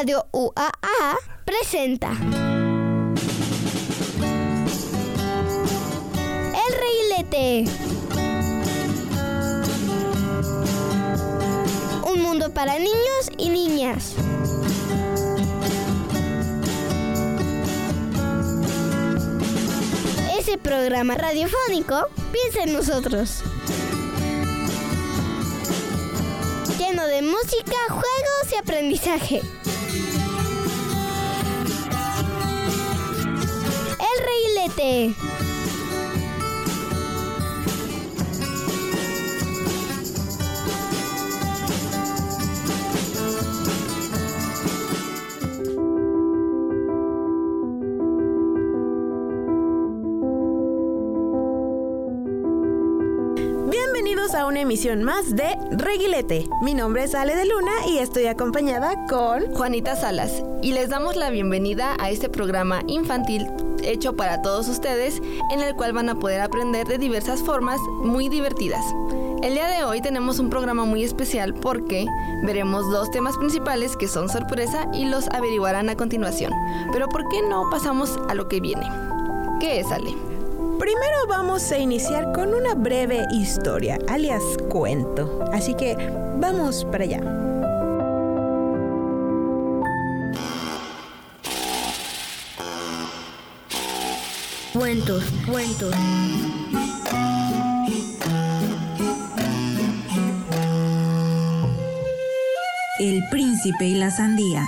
Radio UAA presenta El Reguilete. Un mundo para niños y niñas. Ese programa radiofónico piensa en nosotros. Lleno de música, juegos y aprendizaje. El Reguilete. Bienvenidos a una emisión más de Reguilete. Mi nombre es Ale de Luna y estoy acompañada con Juanita Salas y les damos la bienvenida a este programa infantil hecho para todos ustedes en el cual van a poder aprender de diversas formas muy divertidas. El día de hoy tenemos un programa muy especial porque veremos dos temas principales que son sorpresa y los averiguarán a continuación. Pero ¿por qué no pasamos a lo que viene? ¿Qué es Ale? Primero vamos a iniciar con una breve historia, alias cuento. Así que vamos para allá. Cuentos, cuentos. El príncipe y la sandía.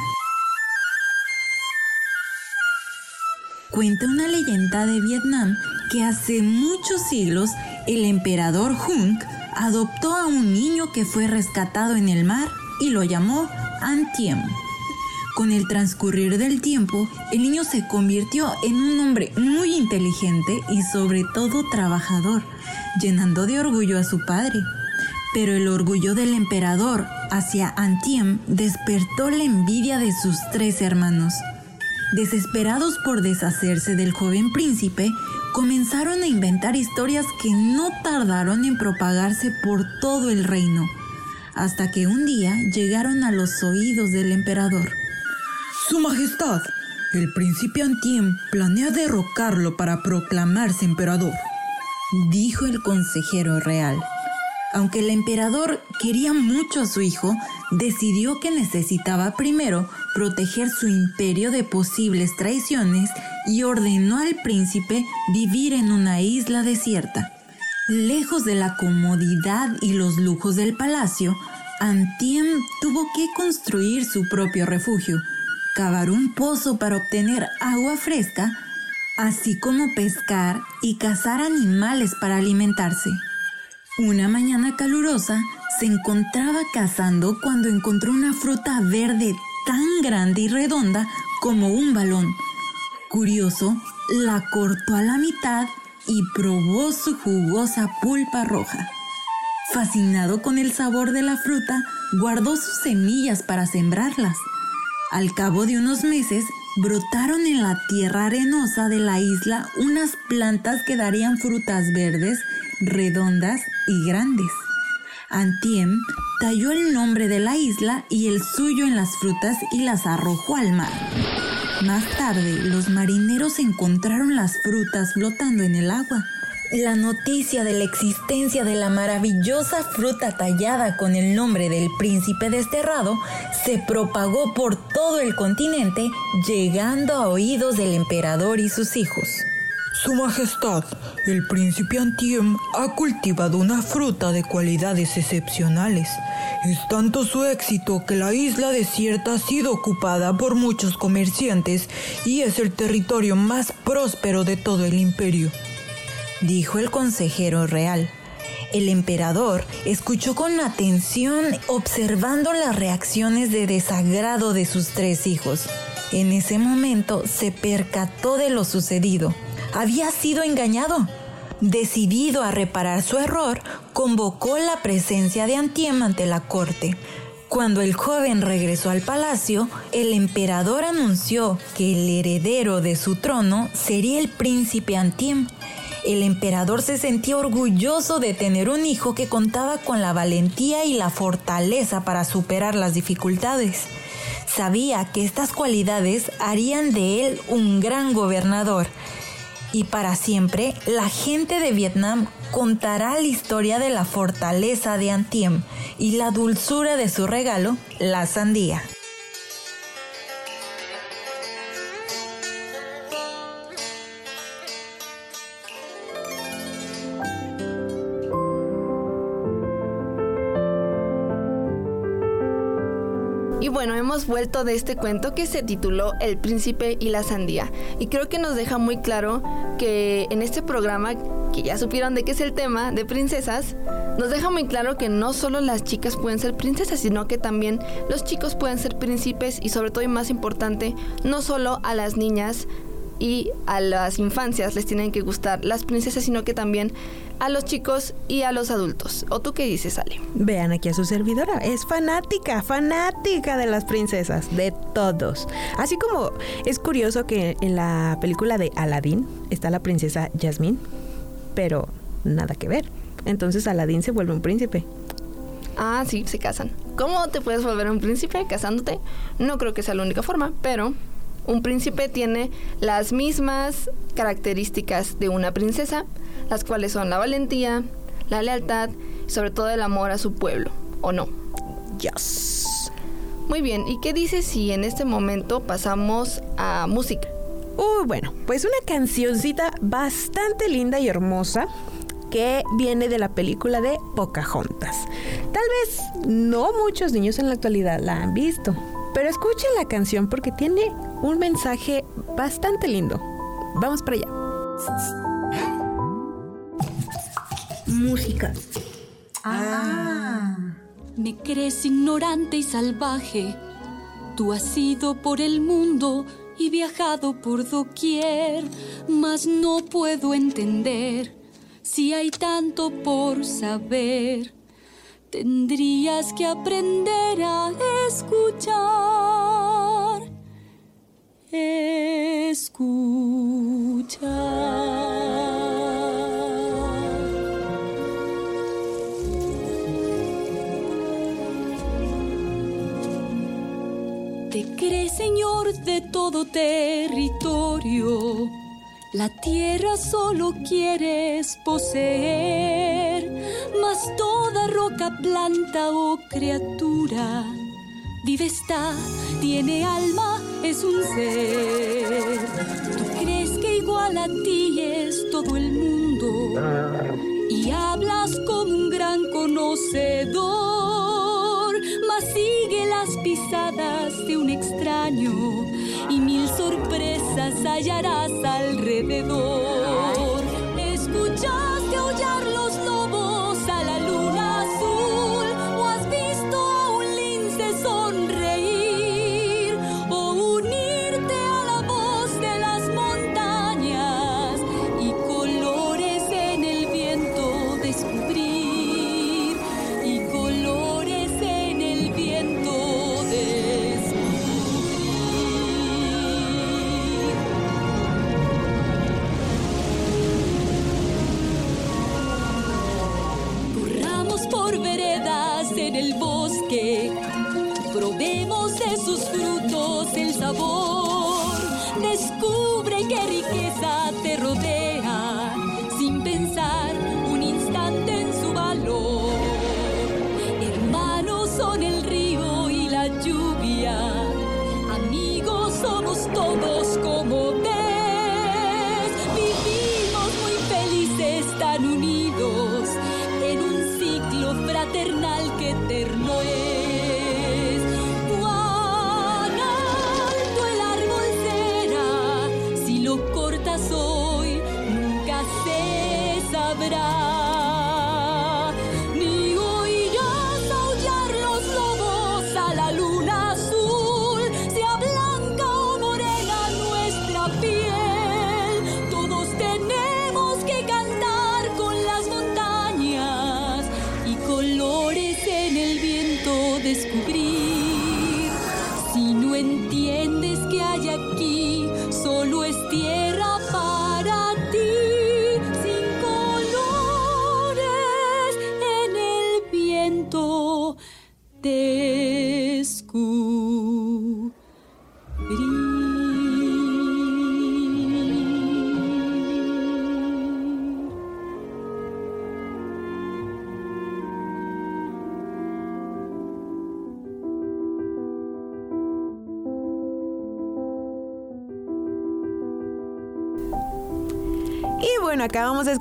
Cuenta una leyenda de Vietnam que hace muchos siglos el emperador Hung adoptó a un niño que fue rescatado en el mar y lo llamó Antiem. Con el transcurrir del tiempo, el niño se convirtió en un hombre muy inteligente y sobre todo trabajador, llenando de orgullo a su padre. Pero el orgullo del emperador hacia Antiem despertó la envidia de sus tres hermanos. Desesperados por deshacerse del joven príncipe, comenzaron a inventar historias que no tardaron en propagarse por todo el reino, hasta que un día llegaron a los oídos del emperador. Su Majestad, el príncipe Antiem planea derrocarlo para proclamarse emperador, dijo el consejero real. Aunque el emperador quería mucho a su hijo, decidió que necesitaba primero proteger su imperio de posibles traiciones y ordenó al príncipe vivir en una isla desierta. Lejos de la comodidad y los lujos del palacio, Antiem tuvo que construir su propio refugio, cavar un pozo para obtener agua fresca, así como pescar y cazar animales para alimentarse. Una mañana calurosa se encontraba cazando cuando encontró una fruta verde tan grande y redonda como un balón. Curioso, la cortó a la mitad y probó su jugosa pulpa roja. Fascinado con el sabor de la fruta, guardó sus semillas para sembrarlas. Al cabo de unos meses, brotaron en la tierra arenosa de la isla unas plantas que darían frutas verdes, redondas y grandes. Antiem talló el nombre de la isla y el suyo en las frutas y las arrojó al mar. Más tarde, los marineros encontraron las frutas flotando en el agua. La noticia de la existencia de la maravillosa fruta tallada con el nombre del príncipe desterrado se propagó por todo el continente, llegando a oídos del emperador y sus hijos. Su Majestad, el príncipe Antiem ha cultivado una fruta de cualidades excepcionales. Es tanto su éxito que la isla desierta ha sido ocupada por muchos comerciantes y es el territorio más próspero de todo el imperio, dijo el consejero real. El emperador escuchó con atención observando las reacciones de desagrado de sus tres hijos. En ese momento se percató de lo sucedido. Había sido engañado. Decidido a reparar su error, convocó la presencia de Antiem ante la corte. Cuando el joven regresó al palacio, el emperador anunció que el heredero de su trono sería el príncipe Antiem. El emperador se sentía orgulloso de tener un hijo que contaba con la valentía y la fortaleza para superar las dificultades. Sabía que estas cualidades harían de él un gran gobernador. Y para siempre, la gente de Vietnam contará la historia de la fortaleza de Antiem y la dulzura de su regalo, la sandía. Bueno, hemos vuelto de este cuento que se tituló El príncipe y la sandía. Y creo que nos deja muy claro que en este programa, que ya supieron de qué es el tema, de princesas, nos deja muy claro que no solo las chicas pueden ser princesas, sino que también los chicos pueden ser príncipes y sobre todo y más importante, no solo a las niñas y a las infancias les tienen que gustar las princesas, sino que también a los chicos y a los adultos. ¿O tú qué dices, Ale? Vean aquí a su servidora. Es fanática, fanática de las princesas, de todos. Así como es curioso que en la película de Aladdin está la princesa Jasmine, pero nada que ver. Entonces Aladdin se vuelve un príncipe. Ah, sí, se casan. ¿Cómo te puedes volver un príncipe casándote? No creo que sea la única forma, pero un príncipe tiene las mismas características de una princesa, las cuales son la valentía, la lealtad y sobre todo el amor a su pueblo, ¿o no? Yes. Muy bien, ¿y qué dices si en este momento pasamos a música? Uy, bueno, pues una cancioncita bastante linda y hermosa que viene de la película de Pocahontas. Tal vez no muchos niños en la actualidad la han visto, pero escuchen la canción porque tiene un mensaje bastante lindo. Vamos para allá. Música. Ah. Me crees ignorante y salvaje. Tú has ido por el mundo y viajado por doquier, mas no puedo entender si hay tanto por saber. Tendrías que aprender a escuchar. Escuchar. Te crees señor de todo territorio. La tierra solo quieres poseer, mas toda roca, planta o criatura vive está, tiene alma, es un ser. Tú crees que igual a ti es todo el mundo y hablas como un gran conocedor, sigue las pisadas de un extraño y mil sorpresas hallarás alrededor.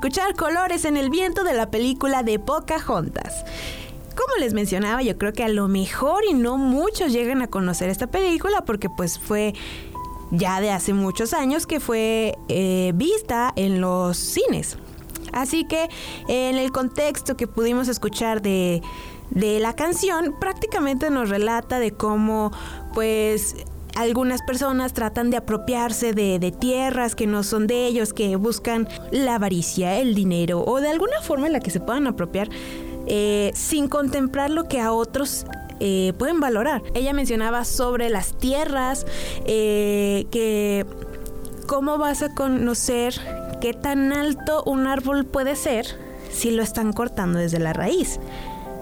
Escuchar Colores en el Viento de la película de Pocahontas. Como les mencionaba, yo creo que a lo mejor y no muchos llegan a conocer esta película porque pues fue ya de hace muchos años que fue eh, vista en los cines. Así que en el contexto que pudimos escuchar de, de la canción, prácticamente nos relata de cómo pues algunas personas tratan de apropiarse de, tierras que no son de ellos, que buscan la avaricia, el dinero o de alguna forma en la que se puedan apropiar eh, sin contemplar lo que a otros eh, pueden valorar. Ella mencionaba sobre las tierras, eh, que cómo vas a conocer qué tan alto un árbol puede ser si lo están cortando desde la raíz.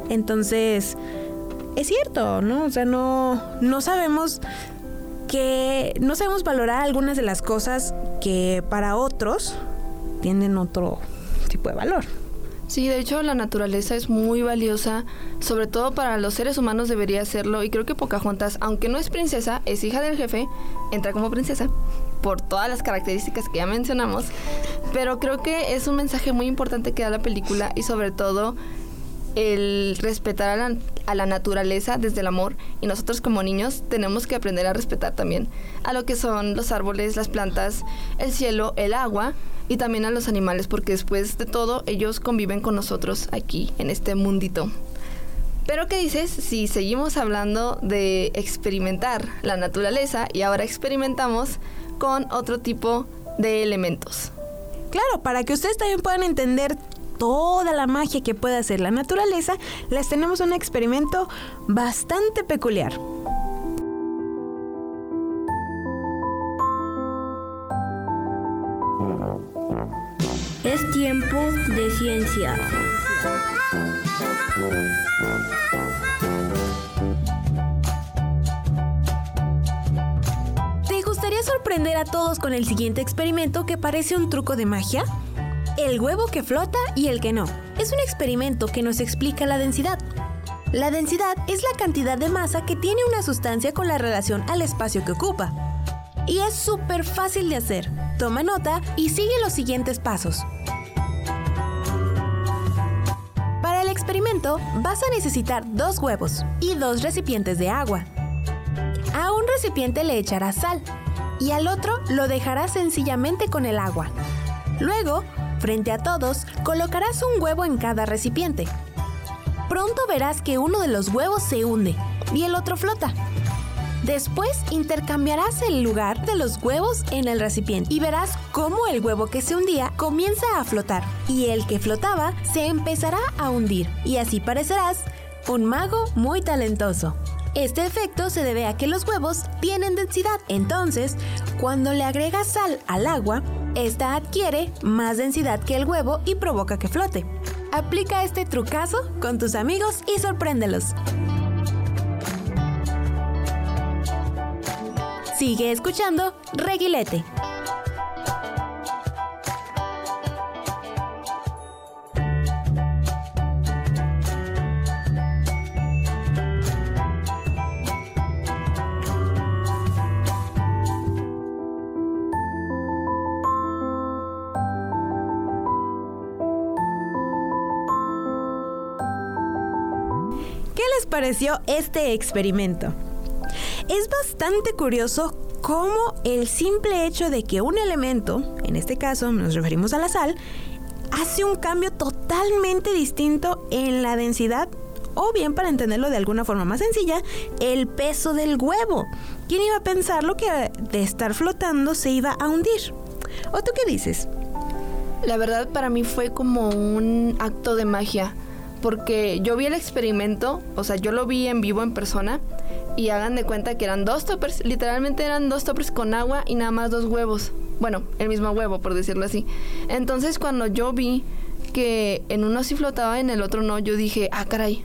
Entonces, es cierto, ¿no? O sea, no, no sabemos que no sabemos valorar algunas de las cosas que para otros tienen otro tipo de valor. Sí, de hecho la naturaleza es muy valiosa, sobre todo para los seres humanos debería serlo y creo que Pocahontas, aunque no es princesa, es hija del jefe, entra como princesa por todas las características que ya mencionamos, pero creo que es un mensaje muy importante que da la película y sobre todo el respetar a la, naturaleza desde el amor y nosotros como niños tenemos que aprender a respetar también a lo que son los árboles, las plantas, el cielo, el agua y también a los animales porque después de todo ellos conviven con nosotros aquí en este mundito. Pero ¿qué dices si seguimos hablando de experimentar la naturaleza y ahora experimentamos con otro tipo de elementos? Claro, para que ustedes también puedan entender toda la magia que puede hacer la naturaleza, les tenemos un experimento bastante peculiar. Es tiempo de ciencia. ¿Te gustaría sorprender a todos con el siguiente experimento que parece un truco de magia? El huevo que flota y el que no. Es un experimento que nos explica la densidad. La densidad es la cantidad de masa que tiene una sustancia con la relación al espacio que ocupa. Y es súper fácil de hacer. Toma nota y sigue los siguientes pasos. Para el experimento vas a necesitar dos huevos y dos recipientes de agua. A un recipiente le echarás sal y al otro lo dejarás sencillamente con el agua. Luego Frente a todos, colocarás un huevo en cada recipiente. Pronto verás que uno de los huevos se hunde y el otro flota. Después intercambiarás el lugar de los huevos en el recipiente y verás cómo el huevo que se hundía comienza a flotar y el que flotaba se empezará a hundir y así parecerás un mago muy talentoso. Este efecto se debe a que los huevos tienen densidad. Entonces, cuando le agregas sal al agua, esta adquiere más densidad que el huevo y provoca que flote. Aplica este trucazo con tus amigos y sorpréndelos. Sigue escuchando Reguilete. Pareció este experimento? Es bastante curioso cómo el simple hecho de que un elemento, en este caso nos referimos a la sal, hace un cambio totalmente distinto en la densidad o bien para entenderlo de alguna forma más sencilla, el peso del huevo. ¿Quién iba a pensar lo que de estar flotando se iba a hundir? ¿O tú qué dices? La verdad para mí fue como un acto de magia porque yo vi el experimento, o sea, yo lo vi en vivo en persona y hagan de cuenta que eran dos toppers, literalmente eran dos toppers con agua y nada más dos huevos. Bueno, el mismo huevo, por decirlo así. Entonces, cuando yo vi que en uno sí flotaba y en el otro no, yo dije, ah, caray.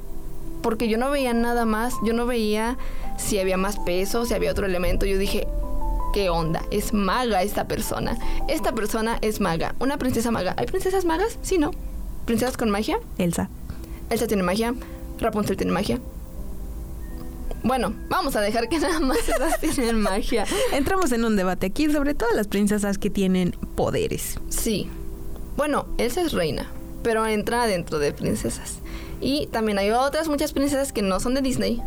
Porque yo no veía nada más, yo no veía si había más peso, si había otro elemento. Yo dije, ¿qué onda? Es maga esta persona. Esta persona es maga, una princesa maga. ¿Hay princesas magas? Sí, ¿no? ¿Princesas con magia? Elsa. Elsa tiene magia, Rapunzel tiene magia. Bueno, vamos a dejar que nada más esas tienen magia. Entramos en un debate aquí sobre todas las princesas que tienen poderes. Sí. Bueno, Elsa es reina, pero entra dentro de princesas. Y también hay otras muchas princesas que no son de Disney.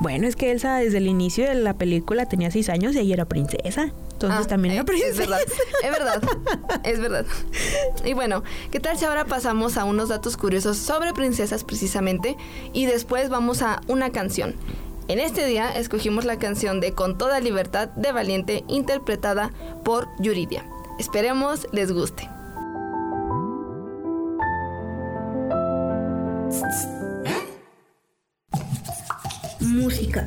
Bueno, es que Elsa desde el inicio de la película tenía seis años y ella era princesa. Entonces Ah, también eh, era princesa. Es verdad, es verdad, es verdad. Y bueno, ¿qué tal si ahora pasamos a unos datos curiosos sobre princesas precisamente? Y después vamos a una canción. En este día escogimos la canción de Con toda libertad de Valiente interpretada por Yuridia. Esperemos les guste. Música.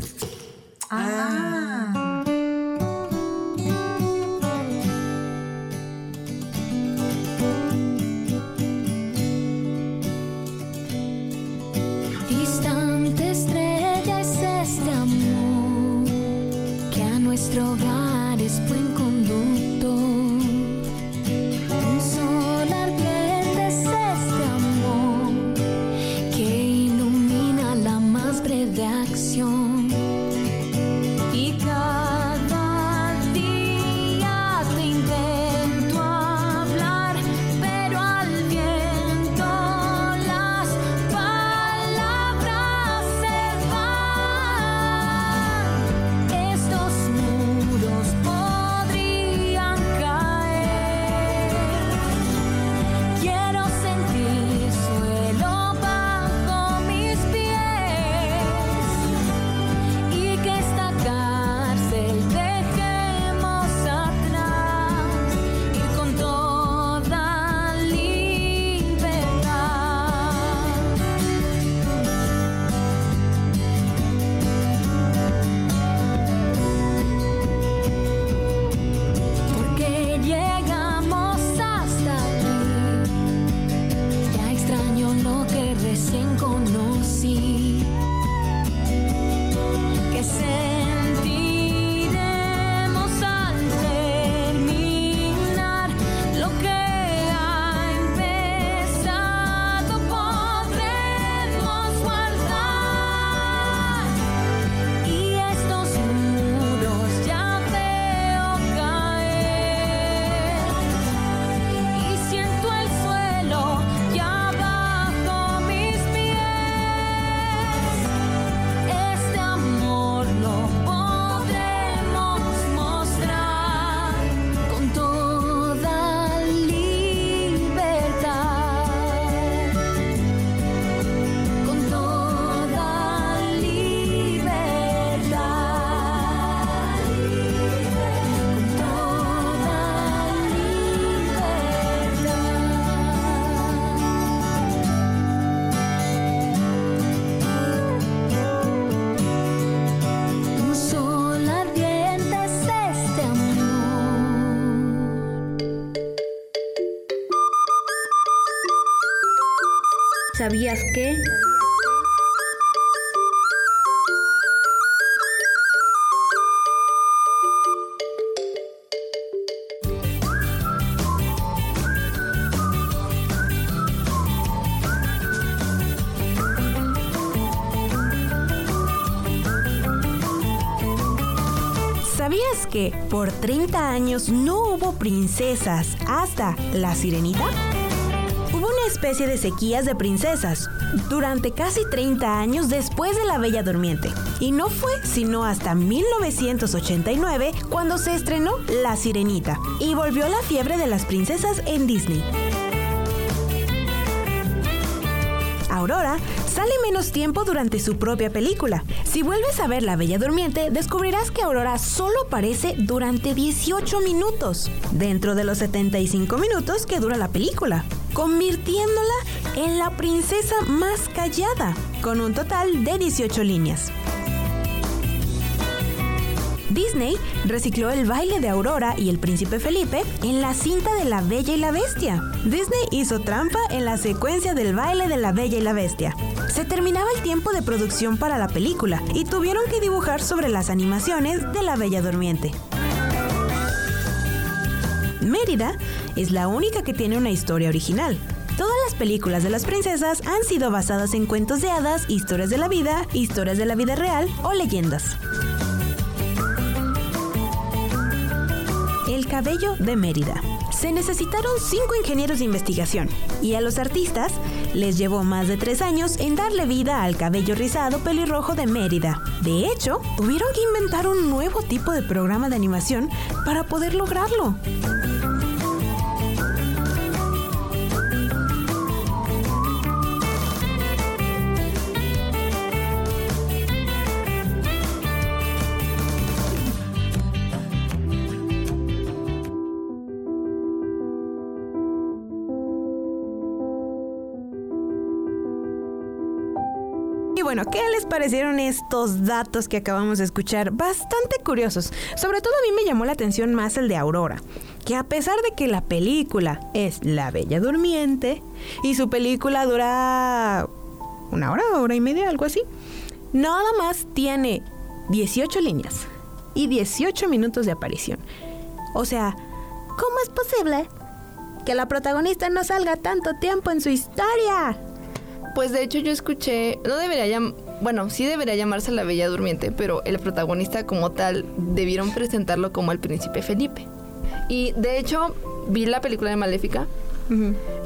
Por 30 años no hubo princesas hasta La Sirenita? Hubo una especie de sequías de princesas durante casi 30 años después de La Bella Durmiente. Y no fue sino hasta 1989 cuando se estrenó La Sirenita y volvió la fiebre de las princesas en Disney. Aurora sale menos tiempo durante su propia película. Si vuelves a ver La Bella Durmiente, descubrirás que Aurora solo aparece durante 18 minutos, dentro de los 75 minutos que dura la película, convirtiéndola en la princesa más callada, con un total de 18 líneas. Disney recicló el baile de Aurora y el príncipe Felipe en la cinta de La Bella y la Bestia. Disney hizo trampa en la secuencia del baile de La Bella y la Bestia. Se terminaba el tiempo de producción para la película y tuvieron que dibujar sobre las animaciones de La Bella Durmiente. Mérida es la única que tiene una historia original. Todas las películas de las princesas han sido basadas en cuentos de hadas, historias de la vida, historias de la vida real o leyendas. El cabello de Mérida. se necesitaron cinco ingenieros de investigación y a los artistas les llevó más de tres años en darle vida al cabello rizado pelirrojo de Mérida. De hecho, tuvieron que inventar un nuevo tipo de programa de animación para poder lograrlo. Parecieron estos datos que acabamos de escuchar? Bastante curiosos. Sobre todo a mí me llamó la atención más el de Aurora, que a pesar de que la película es La Bella Durmiente y su película dura una hora, hora y media, algo así, nada más tiene 18 líneas y 18 minutos de aparición. O sea, ¿cómo es posible que la protagonista no salga tanto tiempo en su historia? Pues de hecho yo escuché, no debería llamar, bueno, sí debería llamarse La Bella Durmiente, pero el protagonista como tal debieron presentarlo como el príncipe Felipe. Y de hecho vi la película de Maléfica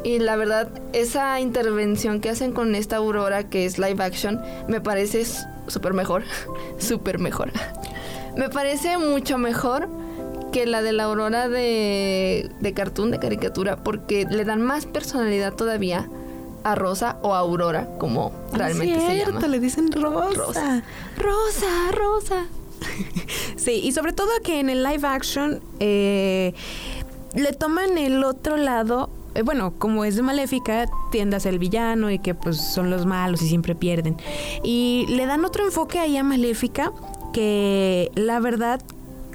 y la verdad esa intervención que hacen con esta Aurora que es live action me parece súper mejor, súper mejor. me parece mucho mejor que la de la Aurora de, de cartoon, de caricatura, porque le dan más personalidad todavía a Rosa o Aurora, como realmente se llama. le dicen Rosa. Rosa, Rosa. Rosa. sí, y sobre todo que en el live action eh, le toman el otro lado. Eh, bueno, como es de Maléfica, tiende a ser el villano y que pues son los malos y siempre pierden. Y le dan otro enfoque ahí a Maléfica que la verdad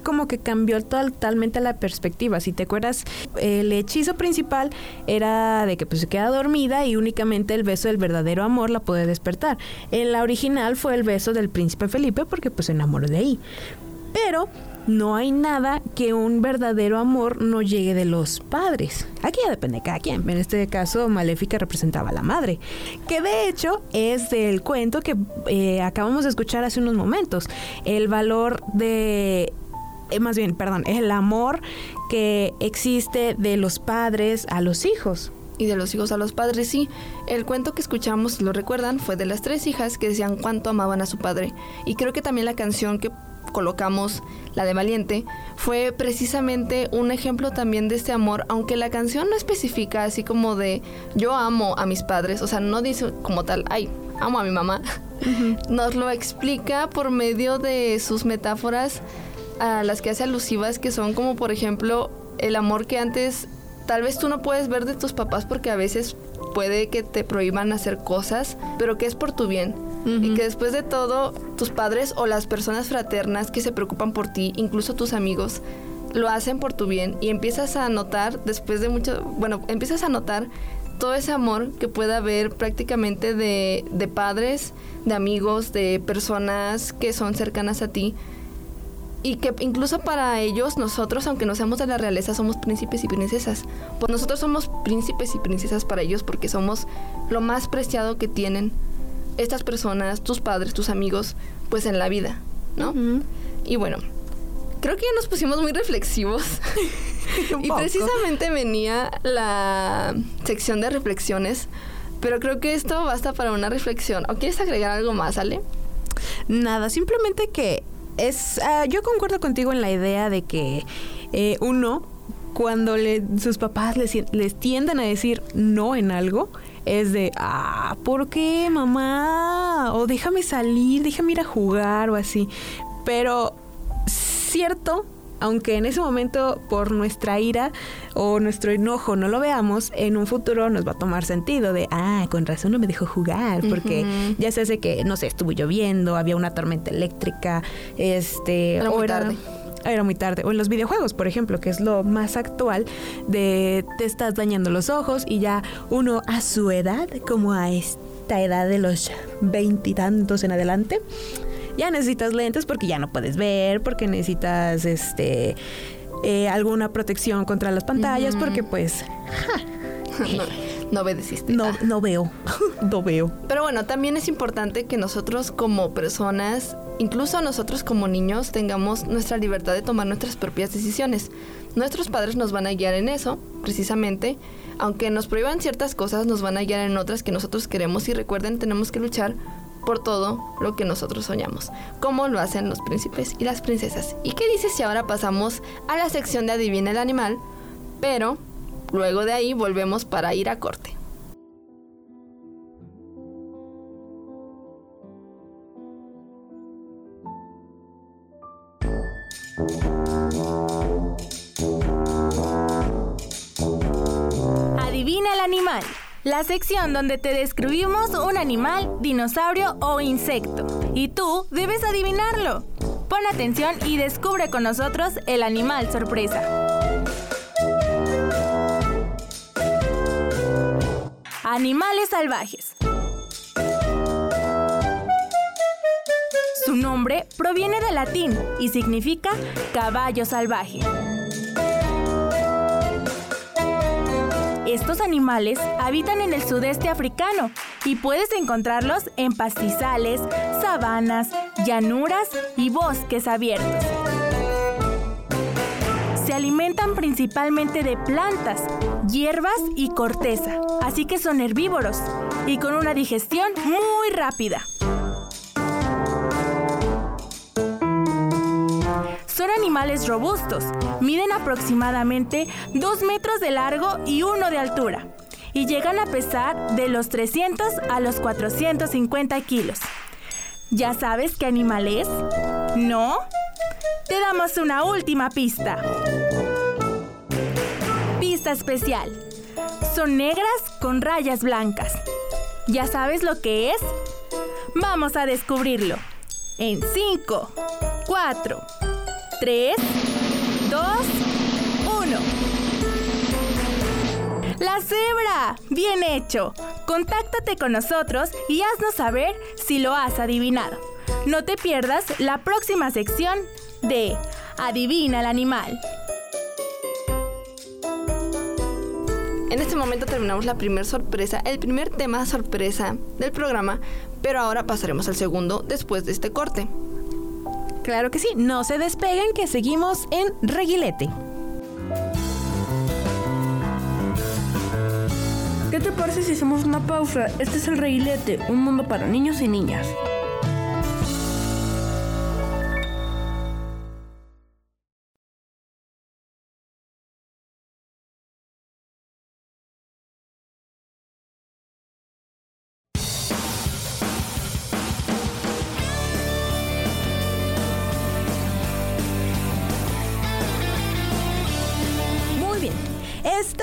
como que cambió totalmente la perspectiva. Si te acuerdas, el hechizo principal era de que pues se queda dormida y únicamente el beso del verdadero amor la puede despertar. En la original fue el beso del príncipe Felipe porque pues se enamoró de ahí. Pero no hay nada que un verdadero amor no llegue de los padres. Aquí ya depende de cada quien. En este caso, Maléfica representaba a la madre. Que de hecho es del cuento que eh, acabamos de escuchar hace unos momentos. El valor de eh, más bien, perdón, es el amor que existe de los padres a los hijos. Y de los hijos a los padres, sí. El cuento que escuchamos, lo recuerdan, fue de las tres hijas que decían cuánto amaban a su padre. Y creo que también la canción que colocamos, la de Valiente, fue precisamente un ejemplo también de este amor, aunque la canción no especifica así como de yo amo a mis padres, o sea, no dice como tal, ay, amo a mi mamá. Nos lo explica por medio de sus metáforas a las que hace alusivas, que son como por ejemplo el amor que antes tal vez tú no puedes ver de tus papás porque a veces puede que te prohíban hacer cosas, pero que es por tu bien. Y que después de todo, tus padres o las personas fraternas que se preocupan por ti, incluso tus amigos, lo hacen por tu bien. Y empiezas a notar, después de mucho, bueno, empiezas a notar todo ese amor que puede haber prácticamente de, de padres, de amigos, de personas que son cercanas a ti y que incluso para ellos nosotros, aunque no seamos de la realeza, somos príncipes y princesas. Pues nosotros somos príncipes y princesas para ellos porque somos lo más preciado que tienen estas personas, tus padres, tus amigos, pues en la vida, ¿no? Y bueno, creo que ya nos pusimos muy reflexivos. y precisamente venía la sección de reflexiones, pero creo que esto basta para una reflexión. ¿O quieres agregar algo más, Ale? Nada, simplemente que es, ah, yo concuerdo contigo en la idea de que eh, uno, cuando le, sus papás les, les tienden a decir no en algo, es de, ah, ¿por qué mamá? O déjame salir, déjame ir a jugar o así. Pero cierto aunque en ese momento por nuestra ira o nuestro enojo no lo veamos, en un futuro nos va a tomar sentido de, ah, con razón no me dejó jugar, porque ya se hace que, no sé, estuvo lloviendo, había una tormenta eléctrica, este... Era muy tarde era muy tarde. O en los videojuegos, por ejemplo, que es lo más actual, de te estás dañando los ojos y ya uno a su edad, como a esta edad de los veintitantos en adelante, ya necesitas lentes porque ya no puedes ver, porque necesitas este eh, alguna protección contra las pantallas, porque pues... no, obedeciste. No, no veo, no veo. Pero bueno, también es importante que nosotros como personas incluso nosotros como niños tengamos nuestra libertad de tomar nuestras propias decisiones. Nuestros padres nos van a guiar en eso, precisamente, aunque nos prohíban ciertas cosas, nos van a guiar en otras que nosotros queremos y recuerden, tenemos que luchar por todo lo que nosotros soñamos, como lo hacen los príncipes y las princesas. ¿Y qué dices si ahora pasamos a la sección de Adivina el animal? Pero luego de ahí volvemos para ir a corte. Adivina el animal. La sección donde te describimos un animal, dinosaurio o insecto. Y tú debes adivinarlo. Pon atención y descubre con nosotros el animal sorpresa. Animales salvajes. Su nombre proviene del latín y significa caballo salvaje. Estos animales habitan en el sudeste africano y puedes encontrarlos en pastizales, sabanas, llanuras y bosques abiertos. Se alimentan principalmente de plantas, hierbas y corteza, así que son herbívoros y con una digestión muy rápida. Son animales robustos, miden aproximadamente 2 metros de largo y 1 de altura, y llegan a pesar de los 300 a los 450 kilos. ¿Ya sabes qué animal es? ¿No? Te damos una última pista. Pista especial. Son negras con rayas blancas. ¿Ya sabes lo que es? Vamos a descubrirlo. En 5, 4, 3, 2, 1. La cebra. Bien hecho. Contáctate con nosotros y haznos saber si lo has adivinado. No te pierdas la próxima sección de Adivina el animal. En este momento terminamos la primera sorpresa, el primer tema sorpresa del programa, pero ahora pasaremos al segundo después de este corte. Claro que sí, no se despeguen que seguimos en Reguilete. ¿Qué te parece si hacemos una pausa? Este es el Reguilete, un mundo para niños y niñas.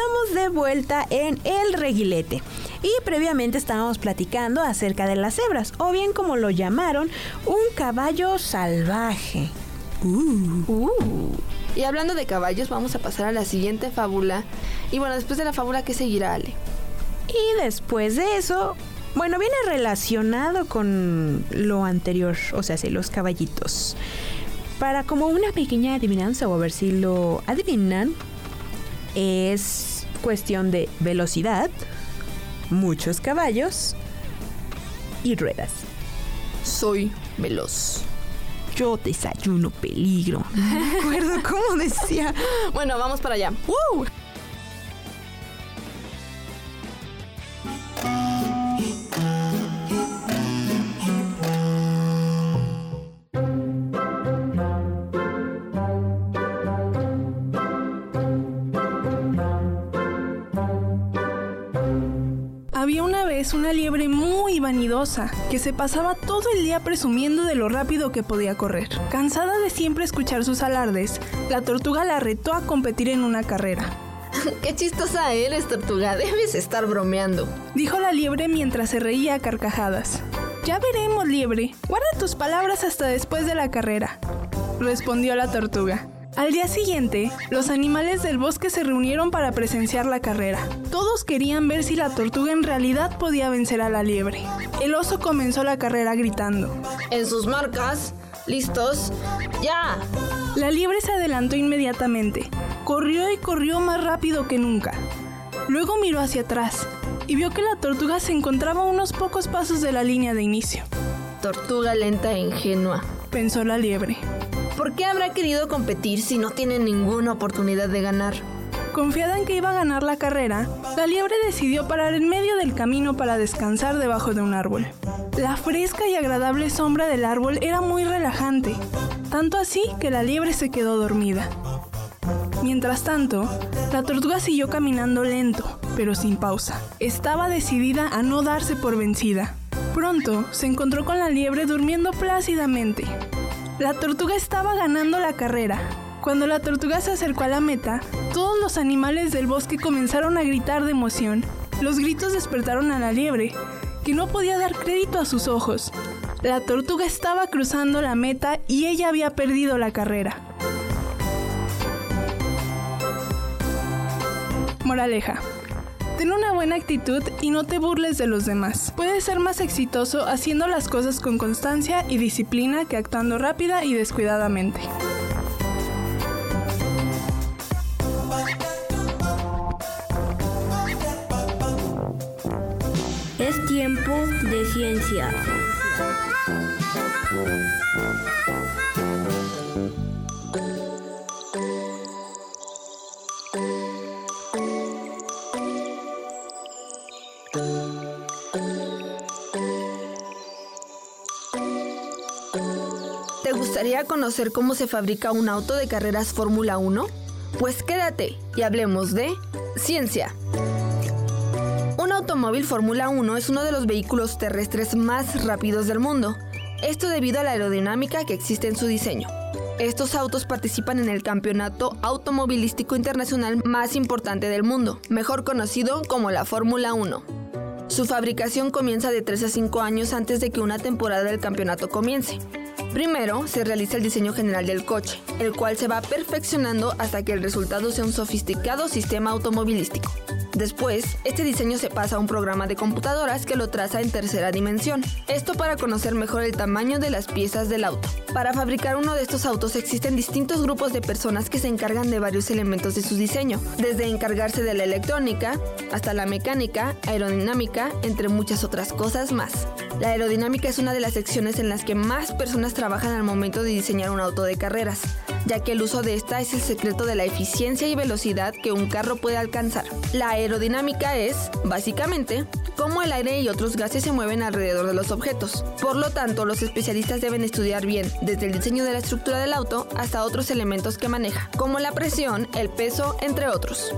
Estamos de vuelta en el reguilete. Y previamente estábamos platicando acerca de las cebras, o bien como lo llamaron, un caballo salvaje. Y hablando de caballos, vamos a pasar a la siguiente fábula. Y bueno, después de la fábula, ¿qué seguirá, Ale? Y después de eso, bueno, viene relacionado con lo anterior, o sea, sí, los caballitos. Para como una pequeña adivinanza, o a ver si lo adivinan, es cuestión de velocidad, muchos caballos y ruedas. Soy veloz. Yo desayuno peligro. No me acuerdo cómo decía. Bueno, vamos para allá. ¡Uh! Había una vez una liebre muy vanidosa que se pasaba todo el día presumiendo de lo rápido que podía correr. Cansada de siempre escuchar sus alardes, la tortuga la retó a competir en una carrera. Qué chistosa eres, tortuga. Debes estar bromeando. Dijo la liebre mientras se reía a carcajadas. Ya veremos, liebre. Guarda tus palabras hasta después de la carrera, respondió la tortuga. Al día siguiente, los animales del bosque se reunieron para presenciar la carrera. Todos querían ver si la tortuga en realidad podía vencer a la liebre. El oso comenzó la carrera gritando. En sus marcas, listos, ya. La liebre se adelantó inmediatamente. Corrió y corrió más rápido que nunca. Luego miró hacia atrás y vio que la tortuga se encontraba a unos pocos pasos de la línea de inicio. Tortuga lenta e ingenua. pensó la liebre. ¿Por qué habrá querido competir si no tiene ninguna oportunidad de ganar? Confiada en que iba a ganar la carrera, la liebre decidió parar en medio del camino para descansar debajo de un árbol. La fresca y agradable sombra del árbol era muy relajante, tanto así que la liebre se quedó dormida. Mientras tanto, la tortuga siguió caminando lento, pero sin pausa. Estaba decidida a no darse por vencida. Pronto se encontró con la liebre durmiendo plácidamente. La tortuga estaba ganando la carrera, cuando la tortuga se acercó a la meta, todos los animales del bosque comenzaron a gritar de emoción. Los gritos despertaron a la liebre, que no podía dar crédito a sus ojos. La tortuga estaba cruzando la meta y ella había perdido la carrera. Moraleja. Ten una buena actitud y no te burles de los demás. Puedes ser más exitoso haciendo las cosas con constancia y disciplina que actuando rápida y descuidadamente. Es tiempo de ciencia. Gustaría conocer cómo se fabrica un auto de carreras Fórmula 1? Pues quédate y hablemos de ciencia. Un automóvil Fórmula 1 es uno de los vehículos terrestres más rápidos del mundo. Esto debido a la aerodinámica que existe en su diseño. Estos autos participan en el campeonato automovilístico internacional más importante del mundo, mejor conocido como la Fórmula 1. Su fabricación comienza de 3 a 5 años antes de que una temporada del campeonato comience. Primero se realiza el diseño general del coche, el cual se va perfeccionando hasta que el resultado sea un sofisticado sistema automovilístico. Después, este diseño se pasa a un programa de computadoras que lo traza en tercera dimensión. Esto para conocer mejor el tamaño de las piezas del auto. Para fabricar uno de estos autos existen distintos grupos de personas que se encargan de varios elementos de su diseño, desde encargarse de la electrónica hasta la mecánica, aerodinámica, entre muchas otras cosas más. La aerodinámica es una de las secciones en las que más personas trabajan al momento de diseñar un auto de carreras, ya que el uso de esta es el secreto de la eficiencia y velocidad que un carro puede alcanzar. La aerodinámica es, básicamente, cómo el aire y otros gases se mueven alrededor de los objetos. Por lo tanto, los especialistas deben estudiar bien desde el diseño de la estructura del auto hasta otros elementos que maneja, como la presión, el peso, entre otros.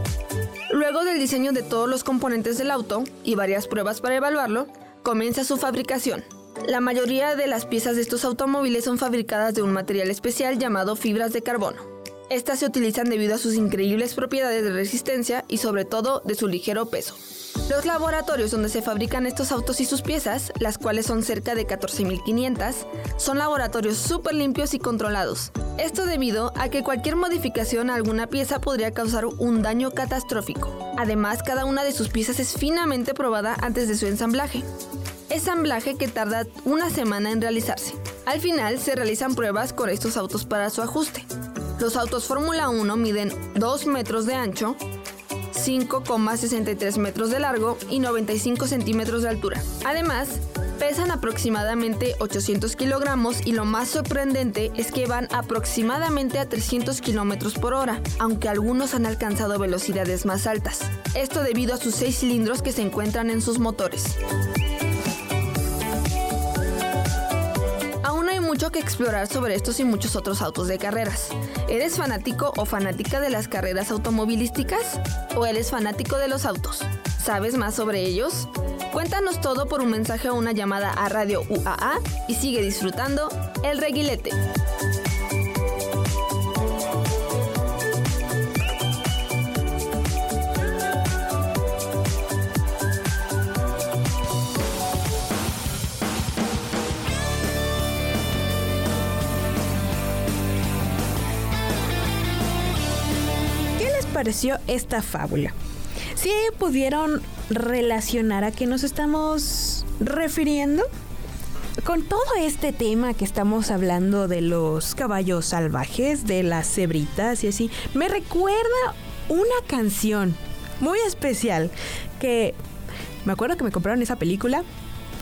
Luego del diseño de todos los componentes del auto y varias pruebas para evaluarlo, comienza su fabricación. La mayoría de las piezas de estos automóviles son fabricadas de un material especial llamado fibras de carbono. Estas se utilizan debido a sus increíbles propiedades de resistencia y sobre todo de su ligero peso. Los laboratorios donde se fabrican estos autos y sus piezas, las cuales son cerca de 14.500, son laboratorios súper limpios y controlados. Esto debido a que cualquier modificación a alguna pieza podría causar un daño catastrófico. Además, cada una de sus piezas es finamente probada antes de su ensamblaje. Ensamblaje que tarda una semana en realizarse. Al final se realizan pruebas con estos autos para su ajuste. Los autos Fórmula 1 miden 2 metros de ancho, 5,63 metros de largo y 95 centímetros de altura. Además, pesan aproximadamente 800 kilogramos y lo más sorprendente es que van aproximadamente a 300 kilómetros por hora, aunque algunos han alcanzado velocidades más altas. Esto debido a sus seis cilindros que se encuentran en sus motores. Mucho que explorar sobre estos y muchos otros autos de carreras. ¿Eres fanático o fanática de las carreras automovilísticas? ¿O eres fanático de los autos? ¿Sabes más sobre ellos? Cuéntanos todo por un mensaje o una llamada a Radio UAA y sigue disfrutando El Reguilete. Pareció esta fábula? ¿Sí pudieron relacionar a qué nos estamos refiriendo? Con todo este tema que estamos hablando de los caballos salvajes, de las cebritas y así, me recuerda una canción muy especial que me acuerdo que me compraron esa película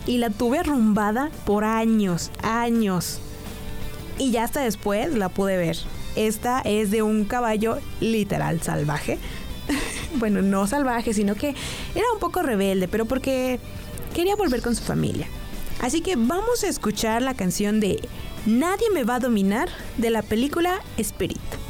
y la tuve arrumbada por años, años. y ya hasta después la pude ver. Esta es de un caballo literal salvaje. bueno, no salvaje, sino que era un poco rebelde, pero porque quería volver con su familia. Así que vamos a escuchar la canción de Nadie me va a dominar de la película Spirit.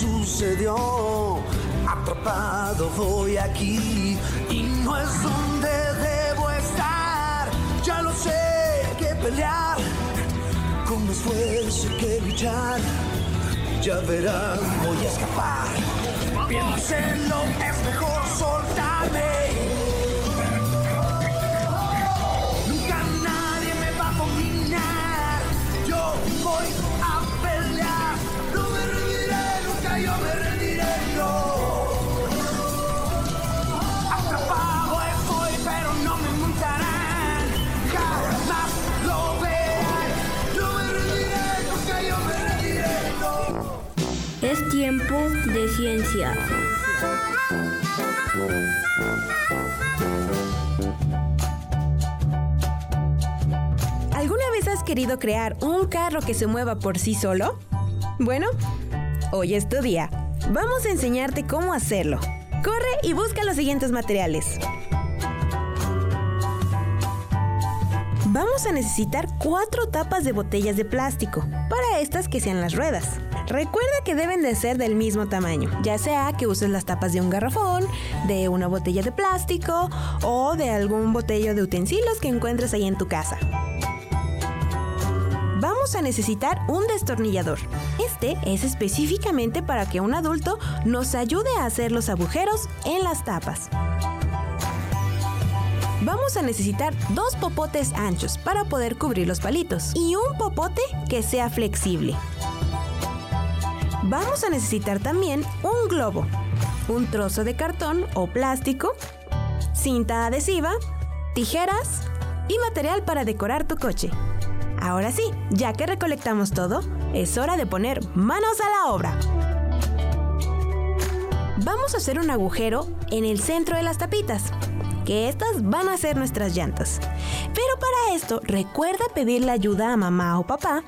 Sucedió. Atrapado voy aquí y no es donde debo estar. Ya lo sé, que pelear. Con esfuerzo hay que luchar. Ya verán, voy a escapar. Piénsenlo, es mejor soltarme. Tiempo de ciencia. ¿Alguna vez has querido crear un carro que se mueva por sí solo? Bueno, hoy es tu día. Vamos a enseñarte cómo hacerlo. Corre y busca los siguientes materiales. Vamos a necesitar cuatro tapas de botellas de plástico, para estas que sean las ruedas. Recuerda que deben de ser del mismo tamaño, ya sea que uses las tapas de un garrafón, de una botella de plástico o de algún botello de utensilios que encuentres ahí en tu casa. Vamos a necesitar un destornillador. Este es específicamente para que un adulto nos ayude a hacer los agujeros en las tapas. Vamos a necesitar dos popotes anchos para poder cubrir los palitos y un popote que sea flexible. Vamos a necesitar también un globo, un trozo de cartón o plástico, cinta adhesiva, tijeras y material para decorar tu coche. Ahora sí, ya que recolectamos todo, es hora de poner manos a la obra. Vamos a hacer un agujero en el centro de las tapitas, que estas van a ser nuestras llantas. Pero para esto, recuerda pedirle ayuda a mamá o papá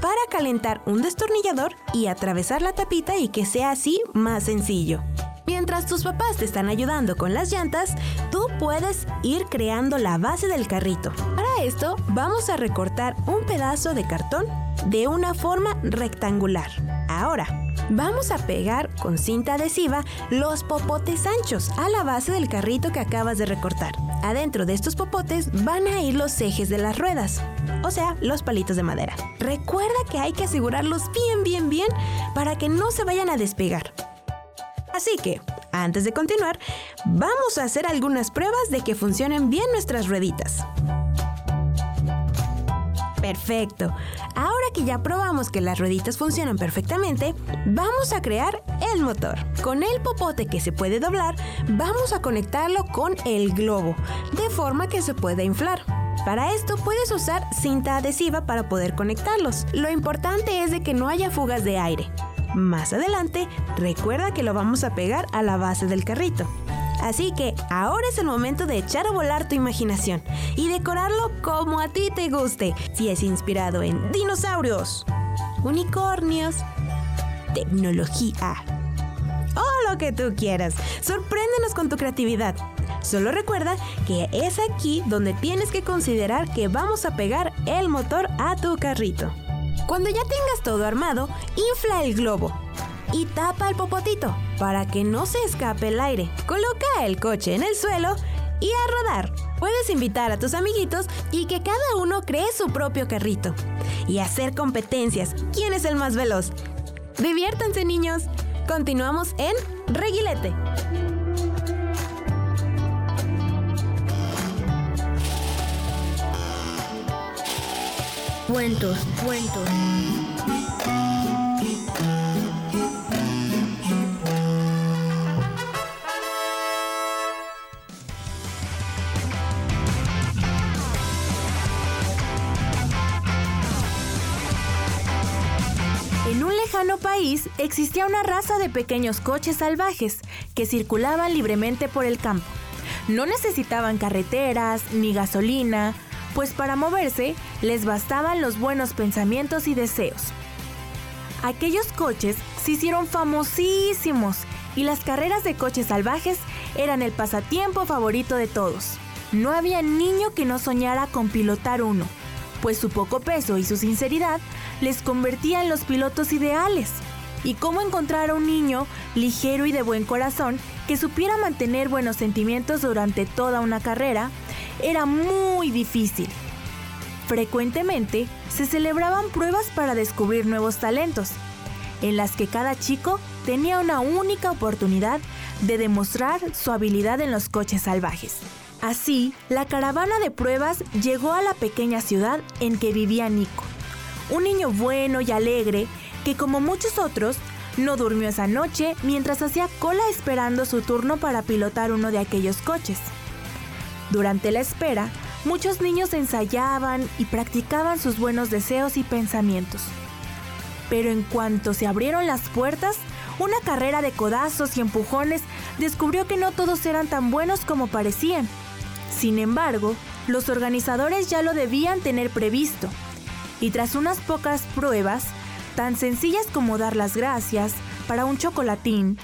para calentar un destornillador y atravesar la tapita y que sea así más sencillo. Mientras tus papás te están ayudando con las llantas, tú puedes ir creando la base del carrito. Para esto, vamos a recortar un pedazo de cartón de una forma rectangular. Ahora, vamos a pegar con cinta adhesiva los popotes anchos a la base del carrito que acabas de recortar. Adentro de estos popotes van a ir los ejes de las ruedas, o sea, los palitos de madera. Recuerda que hay que asegurarlos bien, bien, bien para que no se vayan a despegar. Así que, antes de continuar, vamos a hacer algunas pruebas de que funcionen bien nuestras rueditas. Perfecto. Ahora que ya probamos que las rueditas funcionan perfectamente, vamos a crear el motor. Con el popote que se puede doblar, vamos a conectarlo con el globo, de forma que se pueda inflar. Para esto puedes usar cinta adhesiva para poder conectarlos. Lo importante es de que no haya fugas de aire. Más adelante, recuerda que lo vamos a pegar a la base del carrito. Así que ahora es el momento de echar a volar tu imaginación y decorarlo como a ti te guste, si es inspirado en dinosaurios, unicornios, tecnología o lo que tú quieras. Sorpréndenos con tu creatividad. Solo recuerda que es aquí donde tienes que considerar que vamos a pegar el motor a tu carrito. Cuando ya tengas todo armado, infla el globo y tapa el popotito para que no se escape el aire. Coloca el coche en el suelo y a rodar. Puedes invitar a tus amiguitos y que cada uno cree su propio carrito. Y hacer competencias. ¿Quién es el más veloz? Diviértanse niños. Continuamos en Reguilete. Cuentos, cuentos. Lejano país existía una raza de pequeños coches salvajes que circulaban libremente por el campo. No necesitaban carreteras ni gasolina, pues para moverse les bastaban los buenos pensamientos y deseos. Aquellos coches se hicieron famosísimos y las carreras de coches salvajes eran el pasatiempo favorito de todos. No había niño que no soñara con pilotar uno, pues su poco peso y su sinceridad les convertía en los pilotos ideales. Y cómo encontrar a un niño ligero y de buen corazón que supiera mantener buenos sentimientos durante toda una carrera era muy difícil. Frecuentemente se celebraban pruebas para descubrir nuevos talentos, en las que cada chico tenía una única oportunidad de demostrar su habilidad en los coches salvajes. Así, la caravana de pruebas llegó a la pequeña ciudad en que vivía Nico, un niño bueno y alegre que como muchos otros no durmió esa noche mientras hacía cola esperando su turno para pilotar uno de aquellos coches. Durante la espera, muchos niños ensayaban y practicaban sus buenos deseos y pensamientos. Pero en cuanto se abrieron las puertas, una carrera de codazos y empujones descubrió que no todos eran tan buenos como parecían. Sin embargo, los organizadores ya lo debían tener previsto. Y tras unas pocas pruebas, tan sencillas como dar las gracias para un chocolatín,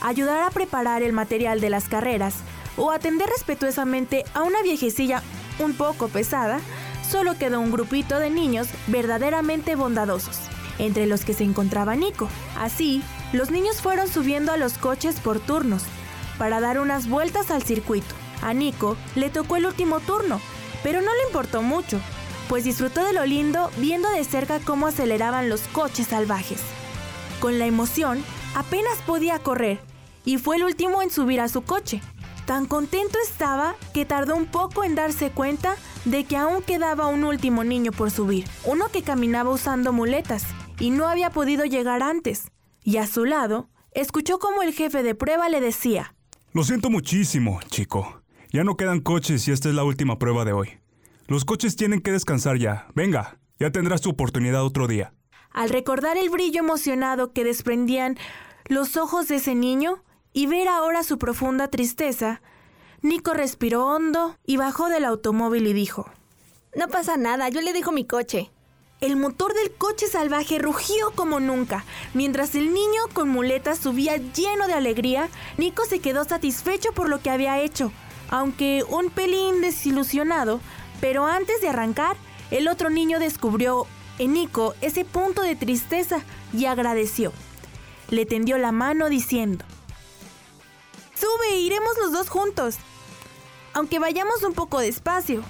ayudar a preparar el material de las carreras o atender respetuosamente a una viejecilla un poco pesada, solo quedó un grupito de niños verdaderamente bondadosos, entre los que se encontraba Nico. Así, los niños fueron subiendo a los coches por turnos, para dar unas vueltas al circuito. A Nico le tocó el último turno, pero no le importó mucho, pues disfrutó de lo lindo viendo de cerca cómo aceleraban los coches salvajes. Con la emoción, apenas podía correr, y fue el último en subir a su coche. Tan contento estaba que tardó un poco en darse cuenta de que aún quedaba un último niño por subir, uno que caminaba usando muletas y no había podido llegar antes. Y a su lado, escuchó como el jefe de prueba le decía, Lo siento muchísimo, chico. Ya no quedan coches y esta es la última prueba de hoy. Los coches tienen que descansar ya. Venga, ya tendrás tu oportunidad otro día. Al recordar el brillo emocionado que desprendían los ojos de ese niño y ver ahora su profunda tristeza, Nico respiró hondo y bajó del automóvil y dijo, No pasa nada, yo le dejo mi coche. El motor del coche salvaje rugió como nunca. Mientras el niño con muletas subía lleno de alegría, Nico se quedó satisfecho por lo que había hecho, aunque un pelín desilusionado, pero antes de arrancar, el otro niño descubrió en Nico ese punto de tristeza y agradeció. Le tendió la mano diciendo, Sube, iremos los dos juntos, aunque vayamos un poco despacio.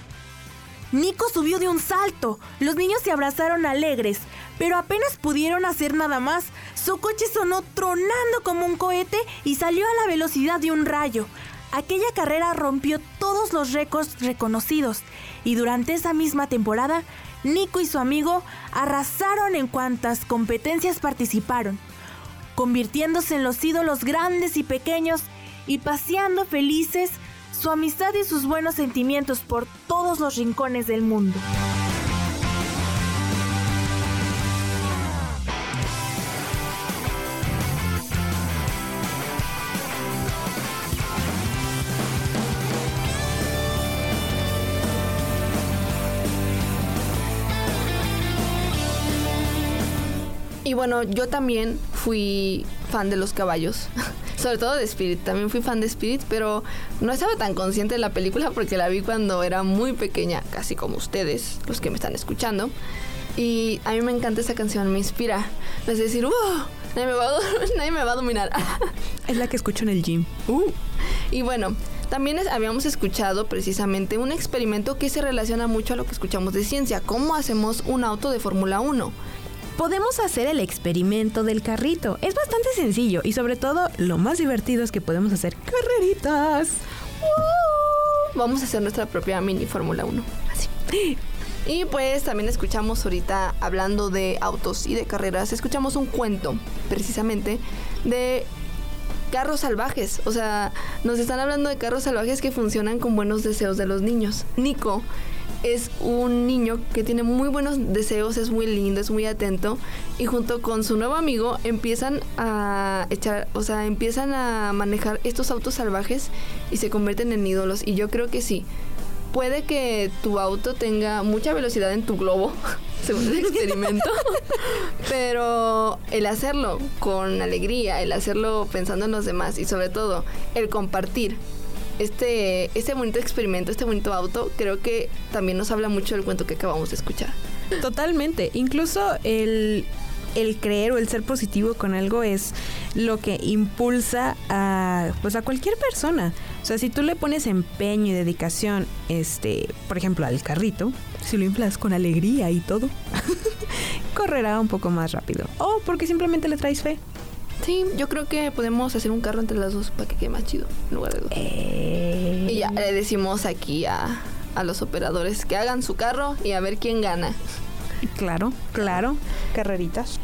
Nico subió de un salto. Los niños se abrazaron alegres, pero apenas pudieron hacer nada más. Su coche sonó tronando como un cohete y salió a la velocidad de un rayo. Aquella carrera rompió todos los récords reconocidos y durante esa misma temporada Nico y su amigo arrasaron en cuantas competencias participaron, convirtiéndose en los ídolos grandes y pequeños y paseando felices su amistad y sus buenos sentimientos por todos los rincones del mundo. Y bueno, yo también fui fan de los caballos. Sobre todo de Spirit. También fui fan de Spirit, pero no estaba tan consciente de la película porque la vi cuando era muy pequeña, casi como ustedes, los que me están escuchando. Y a mí me encanta esa canción, me inspira. Es decir, ¡uh! Nadie me va a, nadie me va a dominar. Es la que escucho en el gym. Uh. Y bueno, también es- habíamos escuchado precisamente un experimento que se relaciona mucho a lo que escuchamos de ciencia. ¿Cómo hacemos un auto de Fórmula 1? Podemos hacer el experimento del carrito. Es bastante sencillo y sobre todo lo más divertido es que podemos hacer carreritas. Vamos a hacer nuestra propia mini Fórmula 1. Así. Y pues también escuchamos ahorita, hablando de autos y de carreras, escuchamos un cuento, precisamente, de carros salvajes. O sea, nos están hablando de carros salvajes que funcionan con buenos deseos de los niños. Nico es un niño que tiene muy buenos deseos, es muy lindo, es muy atento y junto con su nuevo amigo empiezan a echar, o sea, empiezan a manejar estos autos salvajes y se convierten en ídolos y yo creo que sí. Puede que tu auto tenga mucha velocidad en tu globo, según el experimento, pero el hacerlo con alegría, el hacerlo pensando en los demás y sobre todo el compartir este, este bonito experimento, este bonito auto, creo que también nos habla mucho del cuento que acabamos de escuchar. Totalmente. Incluso el, el creer o el ser positivo con algo es lo que impulsa a, pues a cualquier persona. O sea, si tú le pones empeño y dedicación, este, por ejemplo, al carrito, si lo inflas con alegría y todo, correrá un poco más rápido. O porque simplemente le traes fe. Sí, yo creo que podemos hacer un carro entre las dos para que quede más chido en lugar de dos. Y ya le decimos aquí a, a los operadores que hagan su carro y a ver quién gana. Claro, claro. Carreritas.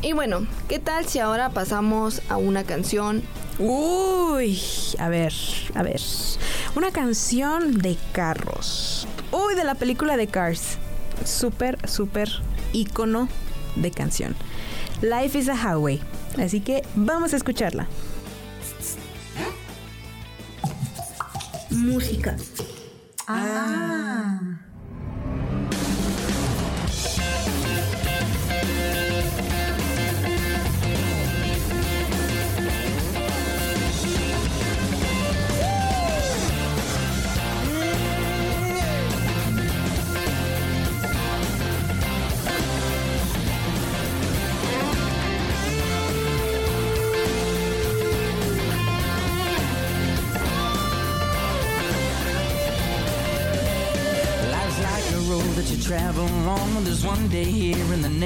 Y bueno, ¿qué tal si ahora pasamos a una canción? Uy, a ver, a ver. Una canción de carros. Uy, de la película de Cars. Súper, súper ícono de canción. Life is a Highway. Así que vamos a escucharla. Música. Ah.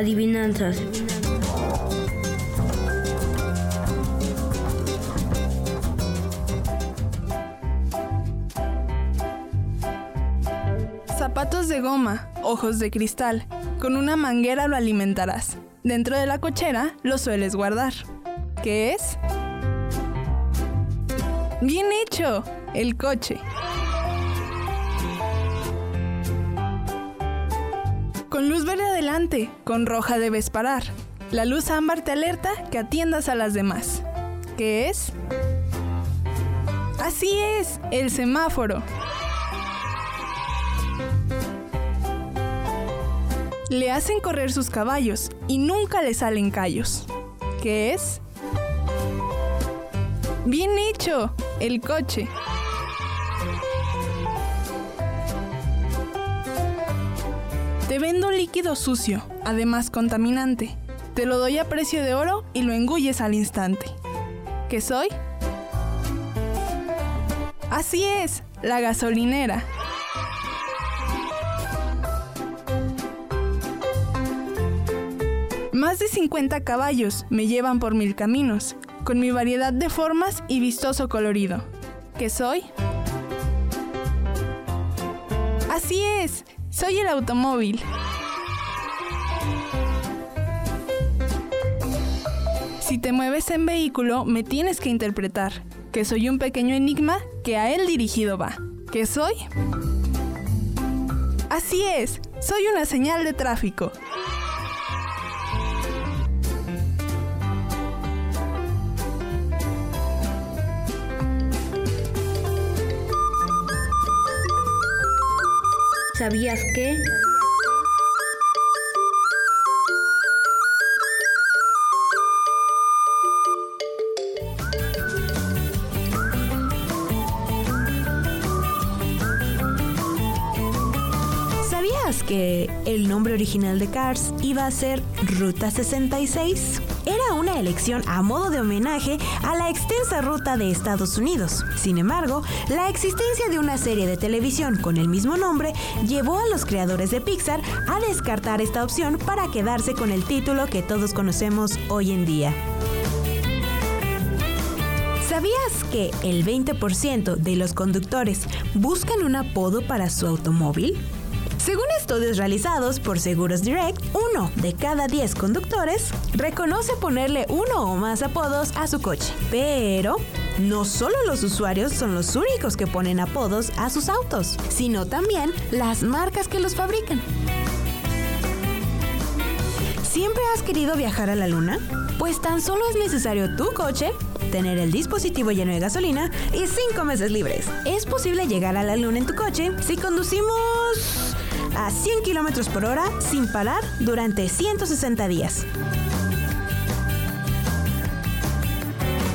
Adivinanzas. Zapatos de goma, ojos de cristal. Con una manguera lo alimentarás. Dentro de la cochera lo sueles guardar. ¿Qué es? Bien hecho, el coche. Con roja debes parar. La luz ámbar te alerta que atiendas a las demás. ¿Qué es? Así es, el semáforo. Le hacen correr sus caballos y nunca le salen callos. ¿Qué es? Bien hecho, el coche. Te vendo líquido sucio, además contaminante. Te lo doy a precio de oro y lo engulles al instante. ¿Qué soy? Así es, la gasolinera. Más de 50 caballos me llevan por mil caminos, con mi variedad de formas y vistoso colorido. ¿Qué soy? Así es, soy el automóvil. Si te mueves en vehículo, me tienes que interpretar, que soy un pequeño enigma que a él dirigido va. ¿Qué soy? Así es, soy una señal de tráfico. ¿Sabías que? ¿Sabías que el nombre original de Cars iba a ser Ruta 66? Era una elección a modo de homenaje a la extensa ruta de Estados Unidos. Sin embargo, la existencia de una serie de televisión con el mismo nombre llevó a los creadores de Pixar a descartar esta opción para quedarse con el título que todos conocemos hoy en día. ¿Sabías que el 20% de los conductores buscan un apodo para su automóvil? Según estudios realizados por Seguros Direct, uno de cada 10 conductores reconoce ponerle uno o más apodos a su coche. Pero no solo los usuarios son los únicos que ponen apodos a sus autos, sino también las marcas que los fabrican. ¿Siempre has querido viajar a la luna? Pues tan solo es necesario tu coche, tener el dispositivo lleno de gasolina y 5 meses libres. Es posible llegar a la luna en tu coche si conducimos a 100 kilómetros por hora sin parar durante 160 días.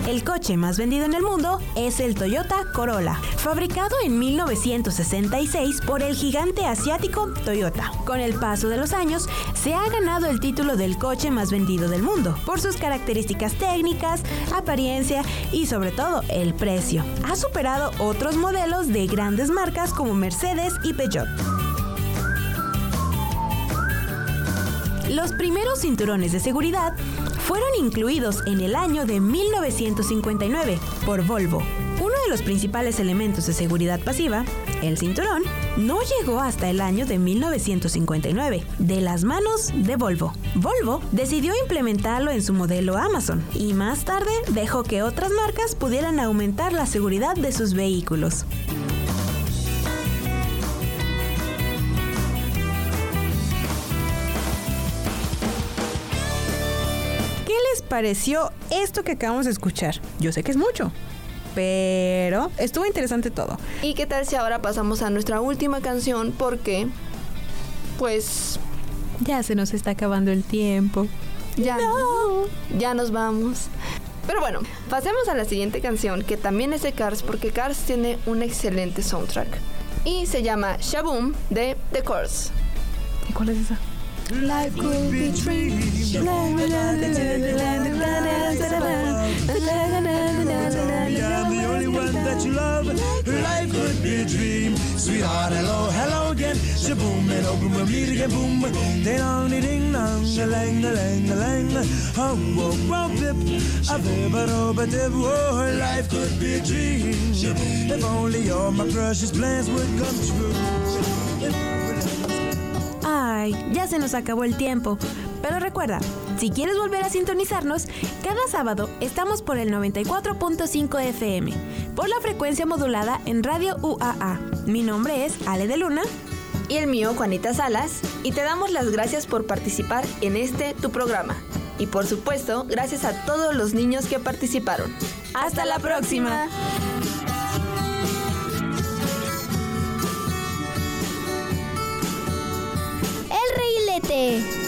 El coche más vendido en el mundo es el Toyota Corolla, fabricado en 1966 por el gigante asiático Toyota. Con el paso de los años, se ha ganado el título del coche más vendido del mundo por sus características técnicas, apariencia y sobre todo el precio. Ha superado otros modelos de grandes marcas como Mercedes y Peugeot. Los primeros cinturones de seguridad fueron incluidos en el año de 1959 por Volvo. Uno de los principales elementos de seguridad pasiva, el cinturón, no llegó hasta el año de 1959, de las manos de Volvo. Volvo decidió implementarlo en su modelo Amazon y más tarde dejó que otras marcas pudieran aumentar la seguridad de sus vehículos. Pareció esto que acabamos de escuchar? Yo sé que es mucho, pero estuvo interesante todo. ¿Y qué tal si ahora pasamos a nuestra última canción? Porque, pues, Ya se nos está acabando el tiempo. ya, ya nos vamos. Pero bueno, pasemos a la siguiente canción, que también es de Cars, porque Cars tiene un excelente soundtrack. Y se llama Shaboom de The Cars. ¿Y cuál es esa? Life could be a dream. I'm the only one that you love. Life could be a dream. Sweetheart, hello, hello again. Shaboom and open we'll meet again. Boom. Ding dong ding dong. Oh, oh, oh, a lang a lang a lang. Oh whoa whoa pip. A bib a do ba dib. Oh life could be a dream. If only all my precious plans would come true. Ay, ya se nos acabó el tiempo. Pero recuerda, si quieres volver a sintonizarnos, cada sábado estamos por el 94.5 FM, por la frecuencia modulada en Radio UAA. Mi nombre es Ale de Luna. Y el mío, Juanita Salas. Y te damos las gracias por participar en este tu programa. Y por supuesto, gracias a todos los niños que participaron. ¡Hasta, la próxima. Reilete.